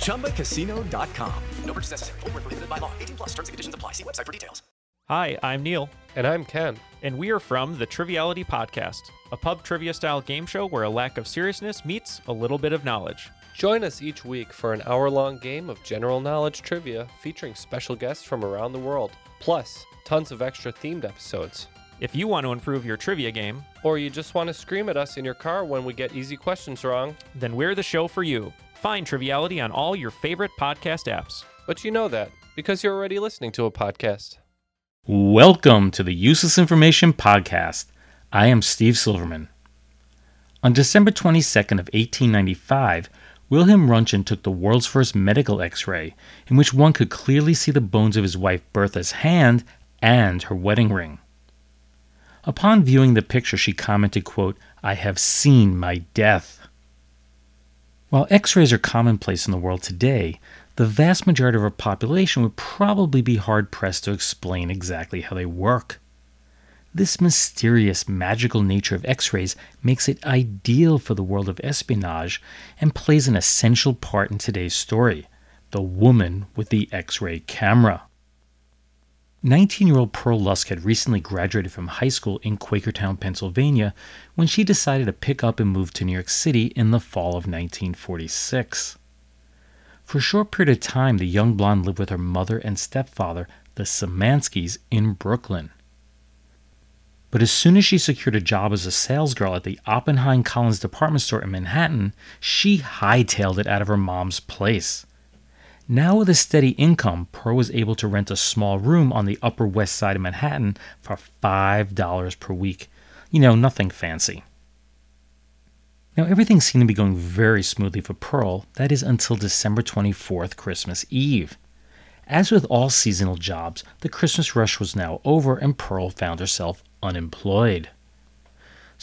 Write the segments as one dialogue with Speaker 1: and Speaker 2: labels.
Speaker 1: ChumbaCasino.com. No purchase necessary. Full prohibited by law. 18 plus terms and conditions apply. See website for details.
Speaker 2: Hi, I'm Neil.
Speaker 3: And I'm Ken.
Speaker 2: And we are from the Triviality Podcast, a pub trivia style game show where a lack of seriousness meets a little bit of knowledge.
Speaker 3: Join us each week for an hour long game of general knowledge trivia featuring special guests from around the world. Plus, tons of extra themed episodes.
Speaker 2: If you want to improve your trivia game,
Speaker 3: or you just want to scream at us in your car when we get easy questions wrong,
Speaker 2: then we're the show for you. Find Triviality on all your favorite podcast apps.
Speaker 3: But you know that because you're already listening to a podcast.
Speaker 4: Welcome to the Useless Information Podcast. I am Steve Silverman. On December 22nd of 1895, Wilhelm Röntgen took the world's first medical x-ray, in which one could clearly see the bones of his wife Bertha's hand and her wedding ring. Upon viewing the picture, she commented, quote, I have seen my death. While x rays are commonplace in the world today, the vast majority of our population would probably be hard pressed to explain exactly how they work. This mysterious, magical nature of X rays makes it ideal for the world of espionage and plays an essential part in today's story the woman with the X ray camera. 19 year old Pearl Lusk had recently graduated from high school in Quakertown, Pennsylvania, when she decided to pick up and move to New York City in the fall of 1946. For a short period of time, the young blonde lived with her mother and stepfather, the Samanskys, in Brooklyn. But as soon as she secured a job as a salesgirl at the Oppenheim Collins department store in Manhattan, she hightailed it out of her mom's place. Now, with a steady income, Pearl was able to rent a small room on the Upper West Side of Manhattan for $5 per week. You know, nothing fancy. Now, everything seemed to be going very smoothly for Pearl, that is until December 24th, Christmas Eve. As with all seasonal jobs, the Christmas rush was now over and Pearl found herself unemployed.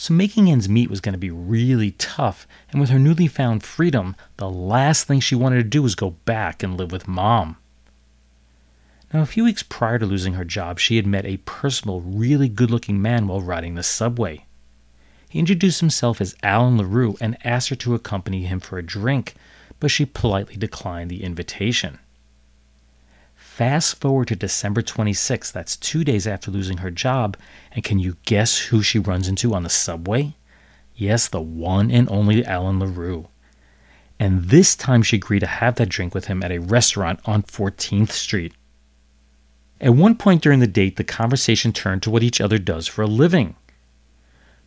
Speaker 4: So making ends meet was going to be really tough, and with her newly found freedom, the last thing she wanted to do was go back and live with mom. Now, a few weeks prior to losing her job, she had met a personal, really good looking man while riding the subway. He introduced himself as Alan LaRue and asked her to accompany him for a drink, but she politely declined the invitation. Fast forward to December 26th, that's two days after losing her job, and can you guess who she runs into on the subway? Yes, the one and only Alan LaRue. And this time she agreed to have that drink with him at a restaurant on 14th Street. At one point during the date, the conversation turned to what each other does for a living.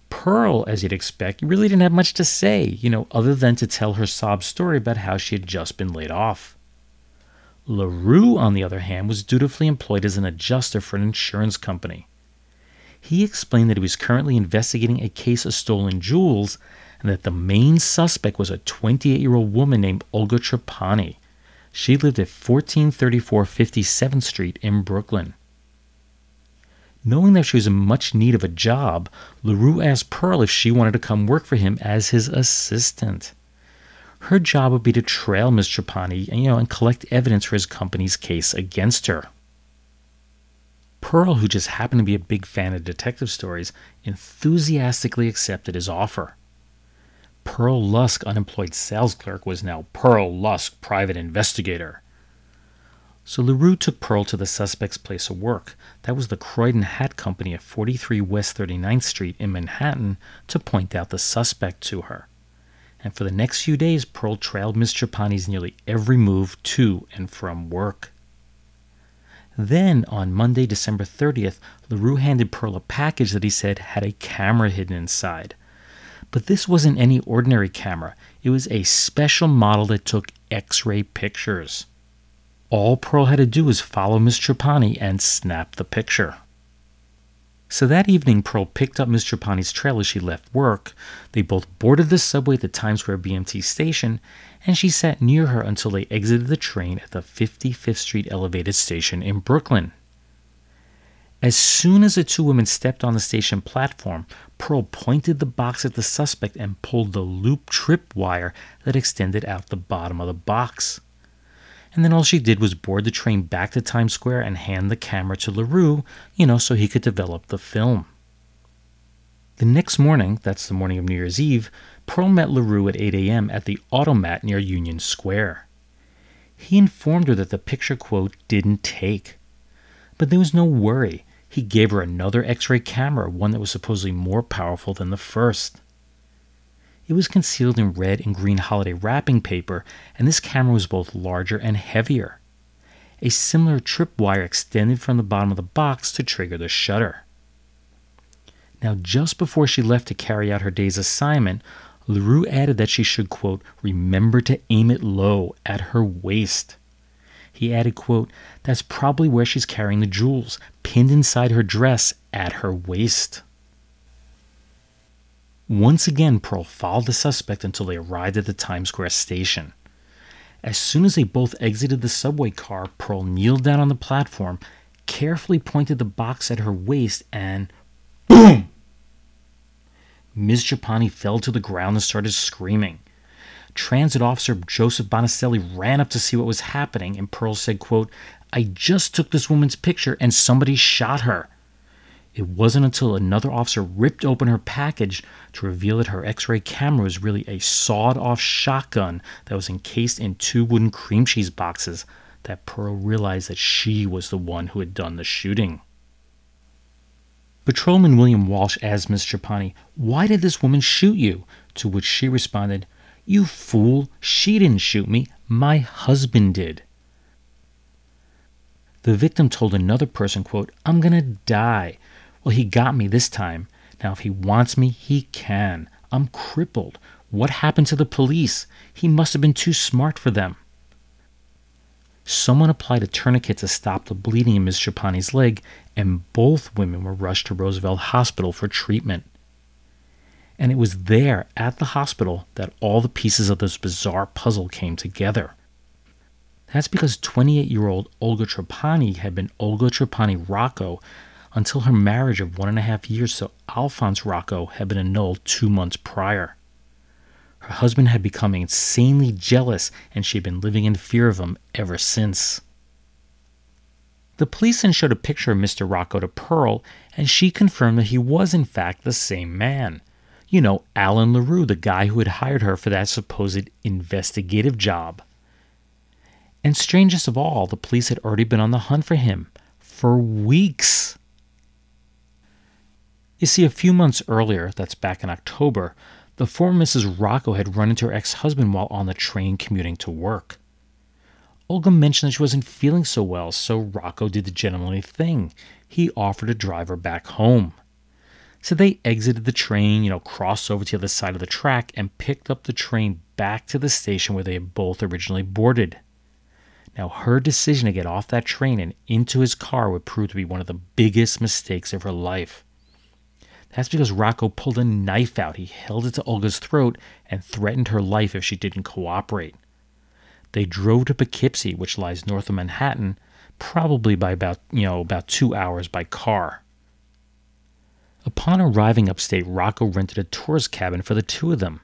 Speaker 4: Pearl, as you'd expect, really didn't have much to say, you know, other than to tell her sob story about how she had just been laid off. LaRue, on the other hand, was dutifully employed as an adjuster for an insurance company. He explained that he was currently investigating a case of stolen jewels and that the main suspect was a 28 year old woman named Olga Trapani. She lived at 1434 57th Street in Brooklyn. Knowing that she was in much need of a job, LaRue asked Pearl if she wanted to come work for him as his assistant. Her job would be to trail Ms. Trapani and, you know, and collect evidence for his company's case against her. Pearl, who just happened to be a big fan of detective stories, enthusiastically accepted his offer. Pearl Lusk, unemployed sales clerk, was now Pearl Lusk, private investigator. So LaRue took Pearl to the suspect's place of work. That was the Croydon Hat Company at 43 West 39th Street in Manhattan to point out the suspect to her and for the next few days, Pearl trailed Miss Trapani's nearly every move to and from work. Then, on Monday, December 30th, LaRue handed Pearl a package that he said had a camera hidden inside. But this wasn't any ordinary camera, it was a special model that took X ray pictures. All Pearl had to do was follow Miss Trapani and snap the picture. So that evening, Pearl picked up Miss Trapani's trail as she left work. They both boarded the subway at the Times Square BMT station, and she sat near her until they exited the train at the 55th Street elevated station in Brooklyn. As soon as the two women stepped on the station platform, Pearl pointed the box at the suspect and pulled the loop trip wire that extended out the bottom of the box. And then all she did was board the train back to Times Square and hand the camera to LaRue, you know, so he could develop the film. The next morning, that's the morning of New Year's Eve, Pearl met LaRue at 8 a.m. at the Automat near Union Square. He informed her that the picture, quote, didn't take. But there was no worry. He gave her another X ray camera, one that was supposedly more powerful than the first. It was concealed in red and green holiday wrapping paper, and this camera was both larger and heavier. A similar tripwire extended from the bottom of the box to trigger the shutter. Now, just before she left to carry out her day's assignment, LaRue added that she should, quote, remember to aim it low at her waist. He added, quote, that's probably where she's carrying the jewels, pinned inside her dress at her waist. Once again, Pearl followed the suspect until they arrived at the Times Square station. As soon as they both exited the subway car, Pearl kneeled down on the platform, carefully pointed the box at her waist, and BOOM! Ms. Trapani fell to the ground and started screaming. Transit officer Joseph Bonicelli ran up to see what was happening, and Pearl said, quote, I just took this woman's picture and somebody shot her. It wasn't until another officer ripped open her package to reveal that her x ray camera was really a sawed off shotgun that was encased in two wooden cream cheese boxes that Pearl realized that she was the one who had done the shooting. Patrolman William Walsh asked Miss Trapani, Why did this woman shoot you? To which she responded, You fool, she didn't shoot me, my husband did. The victim told another person, quote, I'm gonna die. Well, he got me this time. Now, if he wants me, he can. I'm crippled. What happened to the police? He must have been too smart for them. Someone applied a tourniquet to stop the bleeding in Miss Trapani's leg, and both women were rushed to Roosevelt Hospital for treatment. And it was there, at the hospital, that all the pieces of this bizarre puzzle came together. That's because 28 year old Olga Trapani had been Olga Trapani Rocco until her marriage of one and a half years to Alphonse Rocco had been annulled two months prior. Her husband had become insanely jealous, and she had been living in fear of him ever since. The police then showed a picture of Mr. Rocco to Pearl, and she confirmed that he was, in fact, the same man. You know, Alan LaRue, the guy who had hired her for that supposed investigative job. And strangest of all, the police had already been on the hunt for him for weeks. You see, a few months earlier, that's back in October, the former Mrs. Rocco had run into her ex husband while on the train commuting to work. Olga mentioned that she wasn't feeling so well, so Rocco did the gentlemanly thing. He offered to drive her back home. So they exited the train, you know, crossed over to the other side of the track, and picked up the train back to the station where they had both originally boarded. Now, her decision to get off that train and into his car would prove to be one of the biggest mistakes of her life. That's because Rocco pulled a knife out. He held it to Olga's throat and threatened her life if she didn't cooperate. They drove to Poughkeepsie, which lies north of Manhattan, probably by about, you know, about 2 hours by car. Upon arriving upstate, Rocco rented a tourist cabin for the two of them.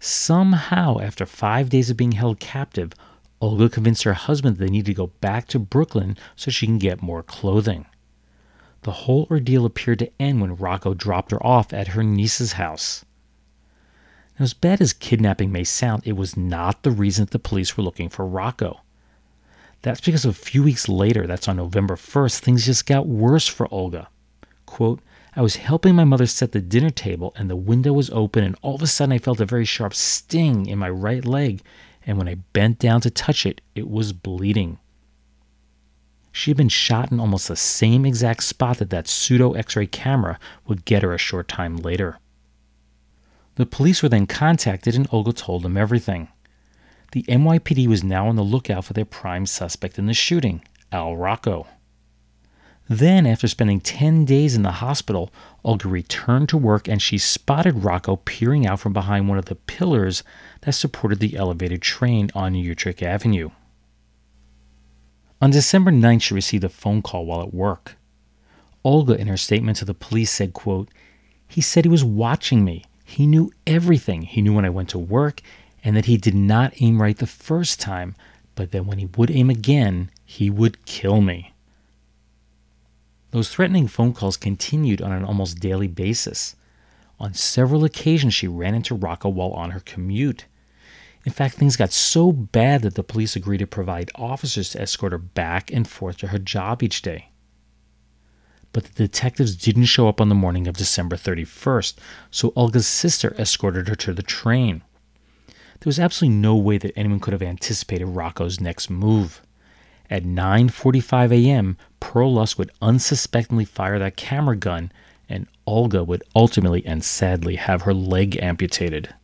Speaker 4: Somehow, after 5 days of being held captive, Olga convinced her husband that they need to go back to Brooklyn so she can get more clothing. The whole ordeal appeared to end when Rocco dropped her off at her niece's house. Now, as bad as kidnapping may sound, it was not the reason that the police were looking for Rocco. That's because a few weeks later, that's on November 1st, things just got worse for Olga. Quote, I was helping my mother set the dinner table and the window was open, and all of a sudden I felt a very sharp sting in my right leg, and when I bent down to touch it, it was bleeding. She had been shot in almost the same exact spot that that pseudo x ray camera would get her a short time later. The police were then contacted and Olga told them everything. The NYPD was now on the lookout for their prime suspect in the shooting, Al Rocco. Then, after spending 10 days in the hospital, Olga returned to work and she spotted Rocco peering out from behind one of the pillars that supported the elevated train on Utrecht Avenue. On December 9th, she received a phone call while at work. Olga, in her statement to the police, said, quote, He said he was watching me. He knew everything. He knew when I went to work and that he did not aim right the first time, but that when he would aim again, he would kill me. Those threatening phone calls continued on an almost daily basis. On several occasions, she ran into Rocco while on her commute. In fact, things got so bad that the police agreed to provide officers to escort her back and forth to her job each day. But the detectives didn't show up on the morning of December 31st, so Olga's sister escorted her to the train. There was absolutely no way that anyone could have anticipated Rocco's next move. At 9:45 a.m., Pearl Lusk would unsuspectingly fire that camera gun, and Olga would ultimately and sadly have her leg amputated.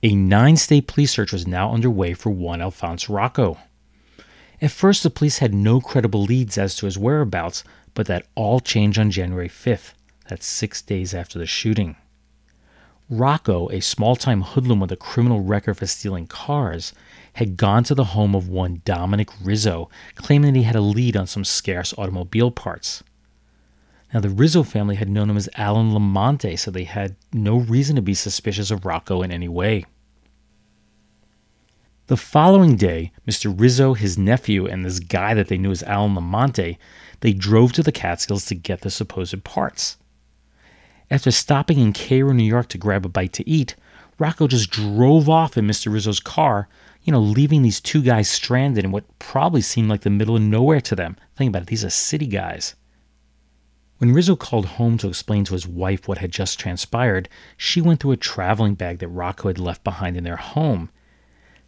Speaker 4: A nine-state police search was now underway for Juan Alfonso Rocco. At first, the police had no credible leads as to his whereabouts, but that all changed on January 5th. That's six days after the shooting. Rocco, a small time hoodlum with a criminal record for stealing cars, had gone to the home of one Dominic Rizzo, claiming that he had a lead on some scarce automobile parts. Now, the Rizzo family had known him as Alan Lamonte, so they had no reason to be suspicious of Rocco in any way. The following day, Mr. Rizzo, his nephew, and this guy that they knew as Alan Lamonte, they drove to the Catskills to get the supposed parts. After stopping in Cairo, New York to grab a bite to eat, Rocco just drove off in Mr. Rizzo's car, you know, leaving these two guys stranded in what probably seemed like the middle of nowhere to them. Think about it, these are city guys. When Rizzo called home to explain to his wife what had just transpired, she went through a traveling bag that Rocco had left behind in their home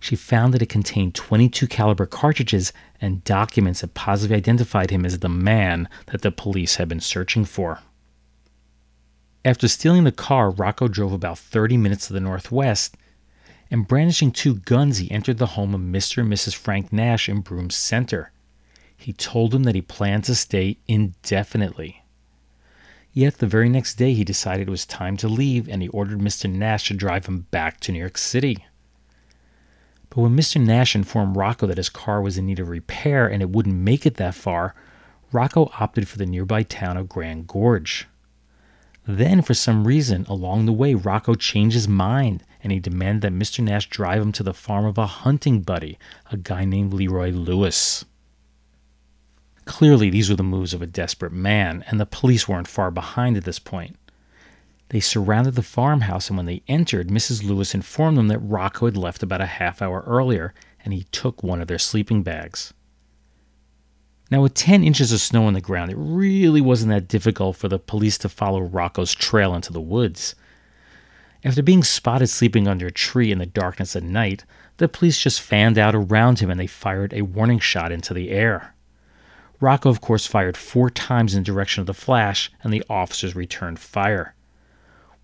Speaker 4: she found that it contained 22 caliber cartridges and documents that positively identified him as the man that the police had been searching for. After stealing the car, Rocco drove about 30 minutes to the northwest, and brandishing two guns, he entered the home of Mr. and Mrs. Frank Nash in Broome Center. He told them that he planned to stay indefinitely. Yet the very next day, he decided it was time to leave, and he ordered Mr. Nash to drive him back to New York City. But when Mr. Nash informed Rocco that his car was in need of repair and it wouldn't make it that far, Rocco opted for the nearby town of Grand Gorge. Then, for some reason, along the way, Rocco changed his mind and he demanded that Mr. Nash drive him to the farm of a hunting buddy, a guy named Leroy Lewis. Clearly, these were the moves of a desperate man, and the police weren't far behind at this point. They surrounded the farmhouse, and when they entered, Mrs. Lewis informed them that Rocco had left about a half hour earlier, and he took one of their sleeping bags. Now, with 10 inches of snow on the ground, it really wasn't that difficult for the police to follow Rocco's trail into the woods. After being spotted sleeping under a tree in the darkness at night, the police just fanned out around him and they fired a warning shot into the air. Rocco, of course, fired four times in the direction of the flash, and the officers returned fire.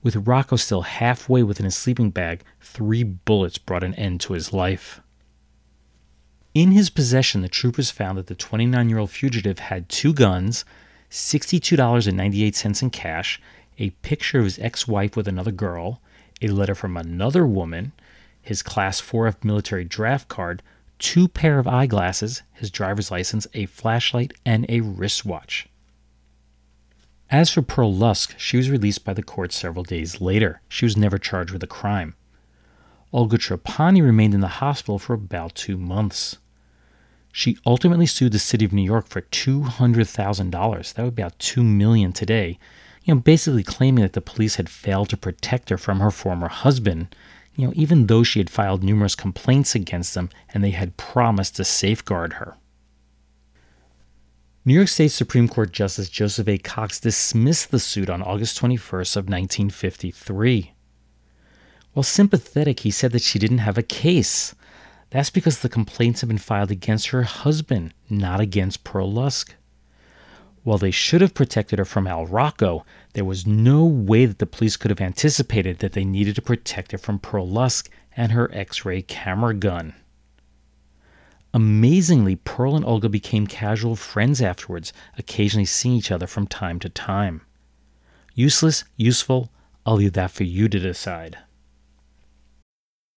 Speaker 4: With Rocco still halfway within his sleeping bag, three bullets brought an end to his life. In his possession, the troopers found that the 29 year old fugitive had two guns, $62.98 in cash, a picture of his ex wife with another girl, a letter from another woman, his Class 4F military draft card, two pair of eyeglasses, his driver's license, a flashlight, and a wristwatch. As for Pearl Lusk, she was released by the court several days later. She was never charged with a crime. Olga Trapani remained in the hospital for about two months. She ultimately sued the city of New York for $200,000. That would be about 2 million today. You know, basically claiming that the police had failed to protect her from her former husband, you know, even though she had filed numerous complaints against them and they had promised to safeguard her. New York State Supreme Court Justice Joseph A. Cox dismissed the suit on August 21st of 1953. While sympathetic, he said that she didn't have a case. That's because the complaints had been filed against her husband, not against Pearl Lusk. While they should have protected her from Al Rocco, there was no way that the police could have anticipated that they needed to protect her from Pearl Lusk and her X ray camera gun. Amazingly, Pearl and Olga became casual friends afterwards, occasionally seeing each other from time to time. Useless, useful, I'll leave that for you to decide.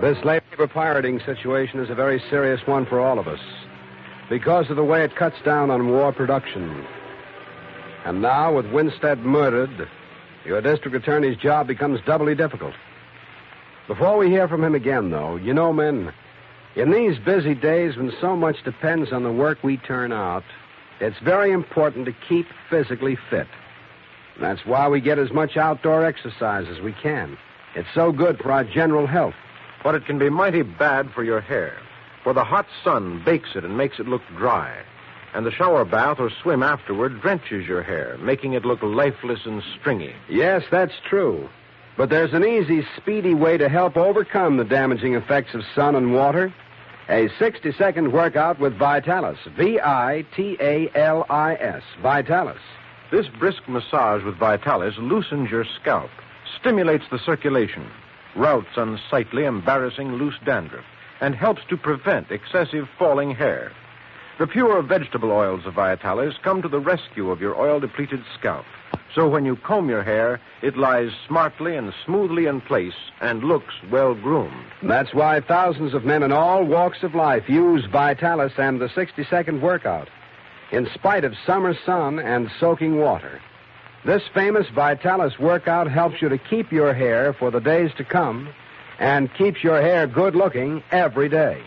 Speaker 5: This labor pirating situation is a very serious one for all of us because of the way it cuts down on war production. And now, with Winstead murdered, your district attorney's job becomes doubly difficult. Before we hear from him again, though, you know, men, in these busy days when so much depends on the work we turn out, it's very important to keep physically fit. That's why we get as much outdoor exercise as we can. It's so good for our general health.
Speaker 6: But it can be mighty bad for your hair, for the hot sun bakes it and makes it look dry. And the shower bath or swim afterward drenches your hair, making it look lifeless and stringy.
Speaker 5: Yes, that's true. But there's an easy, speedy way to help overcome the damaging effects of sun and water. A 60 second workout with Vitalis. V I T A L I S. Vitalis.
Speaker 6: This brisk massage with Vitalis loosens your scalp, stimulates the circulation, routs unsightly, embarrassing loose dandruff, and helps to prevent excessive falling hair. The pure vegetable oils of Vitalis come to the rescue of your oil depleted scalp. So when you comb your hair, it lies smartly and smoothly in place and looks well groomed.
Speaker 5: That's why thousands of men in all walks of life use Vitalis and the 60 second workout, in spite of summer sun and soaking water. This famous Vitalis workout helps you to keep your hair for the days to come and keeps your hair good looking every day.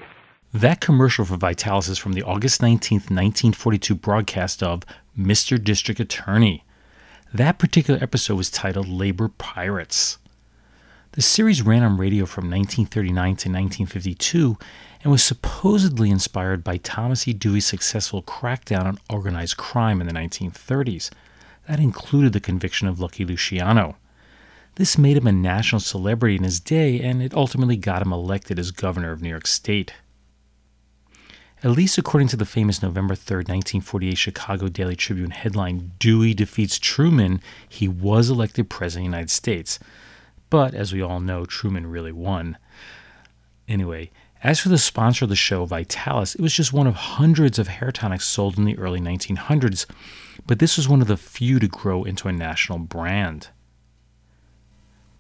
Speaker 4: That commercial for Vitalis is from the August 19th, 1942 broadcast of Mr. District Attorney. That particular episode was titled Labor Pirates. The series ran on radio from 1939 to 1952 and was supposedly inspired by Thomas E. Dewey's successful crackdown on organized crime in the 1930s. That included the conviction of Lucky Luciano. This made him a national celebrity in his day, and it ultimately got him elected as governor of New York State. At least according to the famous November 3, 1948 Chicago Daily Tribune headline, Dewey defeats Truman, he was elected President of the United States. But as we all know, Truman really won. Anyway, as for the sponsor of the show, Vitalis, it was just one of hundreds of hair tonics sold in the early 1900s, but this was one of the few to grow into a national brand.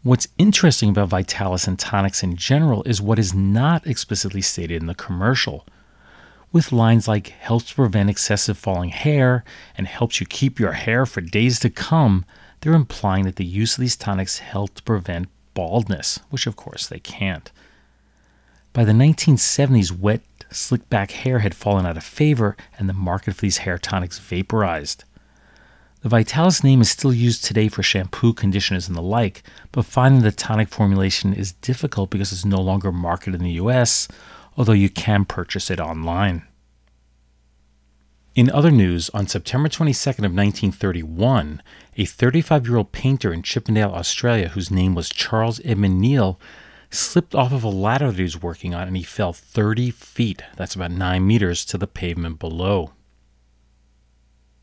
Speaker 4: What's interesting about Vitalis and tonics in general is what is not explicitly stated in the commercial. With lines like helps prevent excessive falling hair and helps you keep your hair for days to come, they're implying that the use of these tonics helped prevent baldness, which of course they can't. By the 1970s, wet, slick back hair had fallen out of favor, and the market for these hair tonics vaporized. The Vitalis name is still used today for shampoo, conditioners, and the like, but finding the tonic formulation is difficult because it's no longer marketed in the US, although you can purchase it online. In other news, on September 22nd of 1931, a 35-year-old painter in Chippendale, Australia, whose name was Charles Edmund Neal, slipped off of a ladder that he was working on and he fell 30 feet, that's about 9 meters, to the pavement below.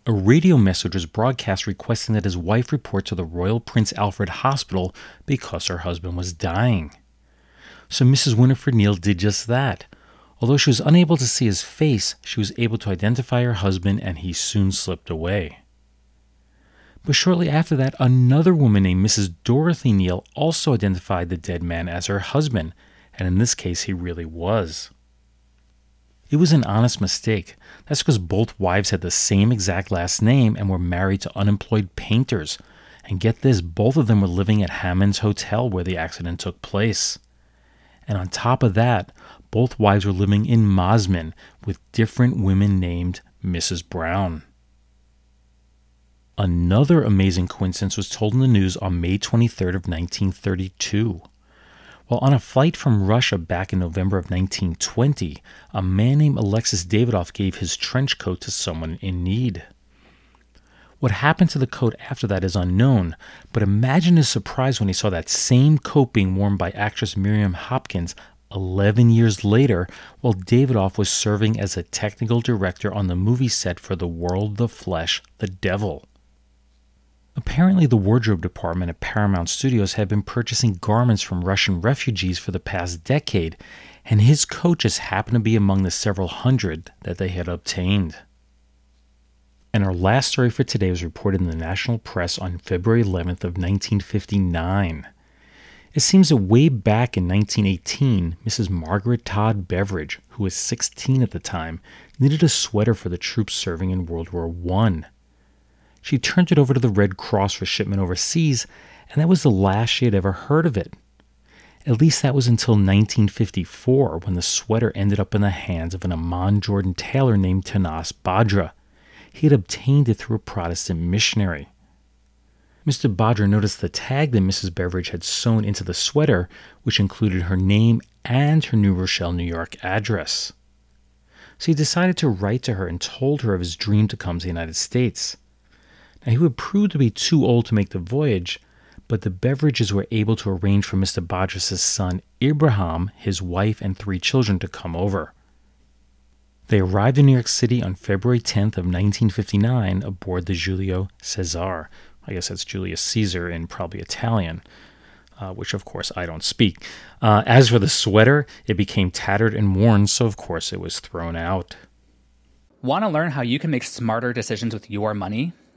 Speaker 4: A radio message was broadcast requesting that his wife report to the Royal Prince Alfred Hospital because her husband was dying. So Mrs. Winifred Neal did just that. Although she was unable to see his face, she was able to identify her husband and he soon slipped away. But shortly after that, another woman named Mrs. Dorothy Neal also identified the dead man as her husband, and in this case, he really was. It was an honest mistake. That's because both wives had the same exact last name and were married to unemployed painters. And get this, both of them were living at Hammond's Hotel where the accident took place. And on top of that, both wives were living in Mosman with different women named Mrs. Brown. Another amazing coincidence was told in the news on May 23rd of 1932. Well, on a flight from Russia back in November of 1920, a man named Alexis Davidoff gave his trench coat to someone in need. What happened to the coat after that is unknown, but imagine his surprise when he saw that same coat being worn by actress Miriam Hopkins 11 years later while Davidoff was serving as a technical director on the movie set for The World, the Flesh, The Devil. Apparently, the wardrobe department at Paramount Studios had been purchasing garments from Russian refugees for the past decade, and his coat just happened to be among the several hundred that they had obtained. And our last story for today was reported in the national press on February 11th of 1959. It seems that way back in 1918, Mrs. Margaret Todd Beveridge, who was 16 at the time, needed a sweater for the troops serving in World War I. She turned it over to the Red Cross for shipment overseas, and that was the last she had ever heard of it. At least that was until 1954, when the sweater ended up in the hands of an Amman Jordan tailor named Tanas Badra. He had obtained it through a Protestant missionary. Mr. Badra noticed the tag that Mrs. Beveridge had sewn into the sweater, which included her name and her New Rochelle, New York address. So he decided to write to her and told her of his dream to come to the United States. Now, he would prove to be too old to make the voyage, but the Beveridges were able to arrange for Mr. Badras' son, Ibrahim, his wife, and three children to come over. They arrived in New York City on February 10th of 1959 aboard the Giulio Cesare. I guess that's Julius Caesar in probably Italian, uh, which of course I don't speak. Uh, as for the sweater, it became tattered and worn, so of course it was thrown out.
Speaker 7: Want to learn how you can make smarter decisions with your money?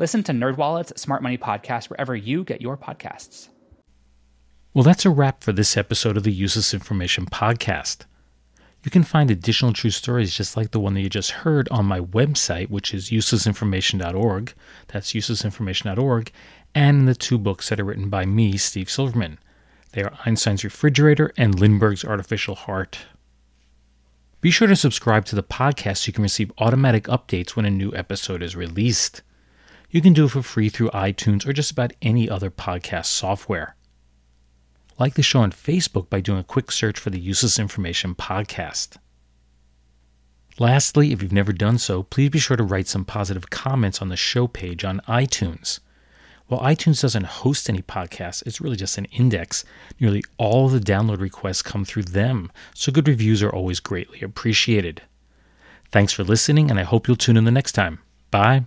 Speaker 7: Listen to NerdWallet's Smart Money Podcast wherever you get your podcasts.
Speaker 4: Well, that's a wrap for this episode of the Useless Information Podcast. You can find additional true stories just like the one that you just heard on my website, which is uselessinformation.org. That's uselessinformation.org, and in the two books that are written by me, Steve Silverman. They are Einstein's Refrigerator and Lindbergh's Artificial Heart. Be sure to subscribe to the podcast so you can receive automatic updates when a new episode is released. You can do it for free through iTunes or just about any other podcast software. Like the show on Facebook by doing a quick search for the Useless Information Podcast. Lastly, if you've never done so, please be sure to write some positive comments on the show page on iTunes. While iTunes doesn't host any podcasts, it's really just an index. Nearly all of the download requests come through them, so good reviews are always greatly appreciated. Thanks for listening, and I hope you'll tune in the next time. Bye.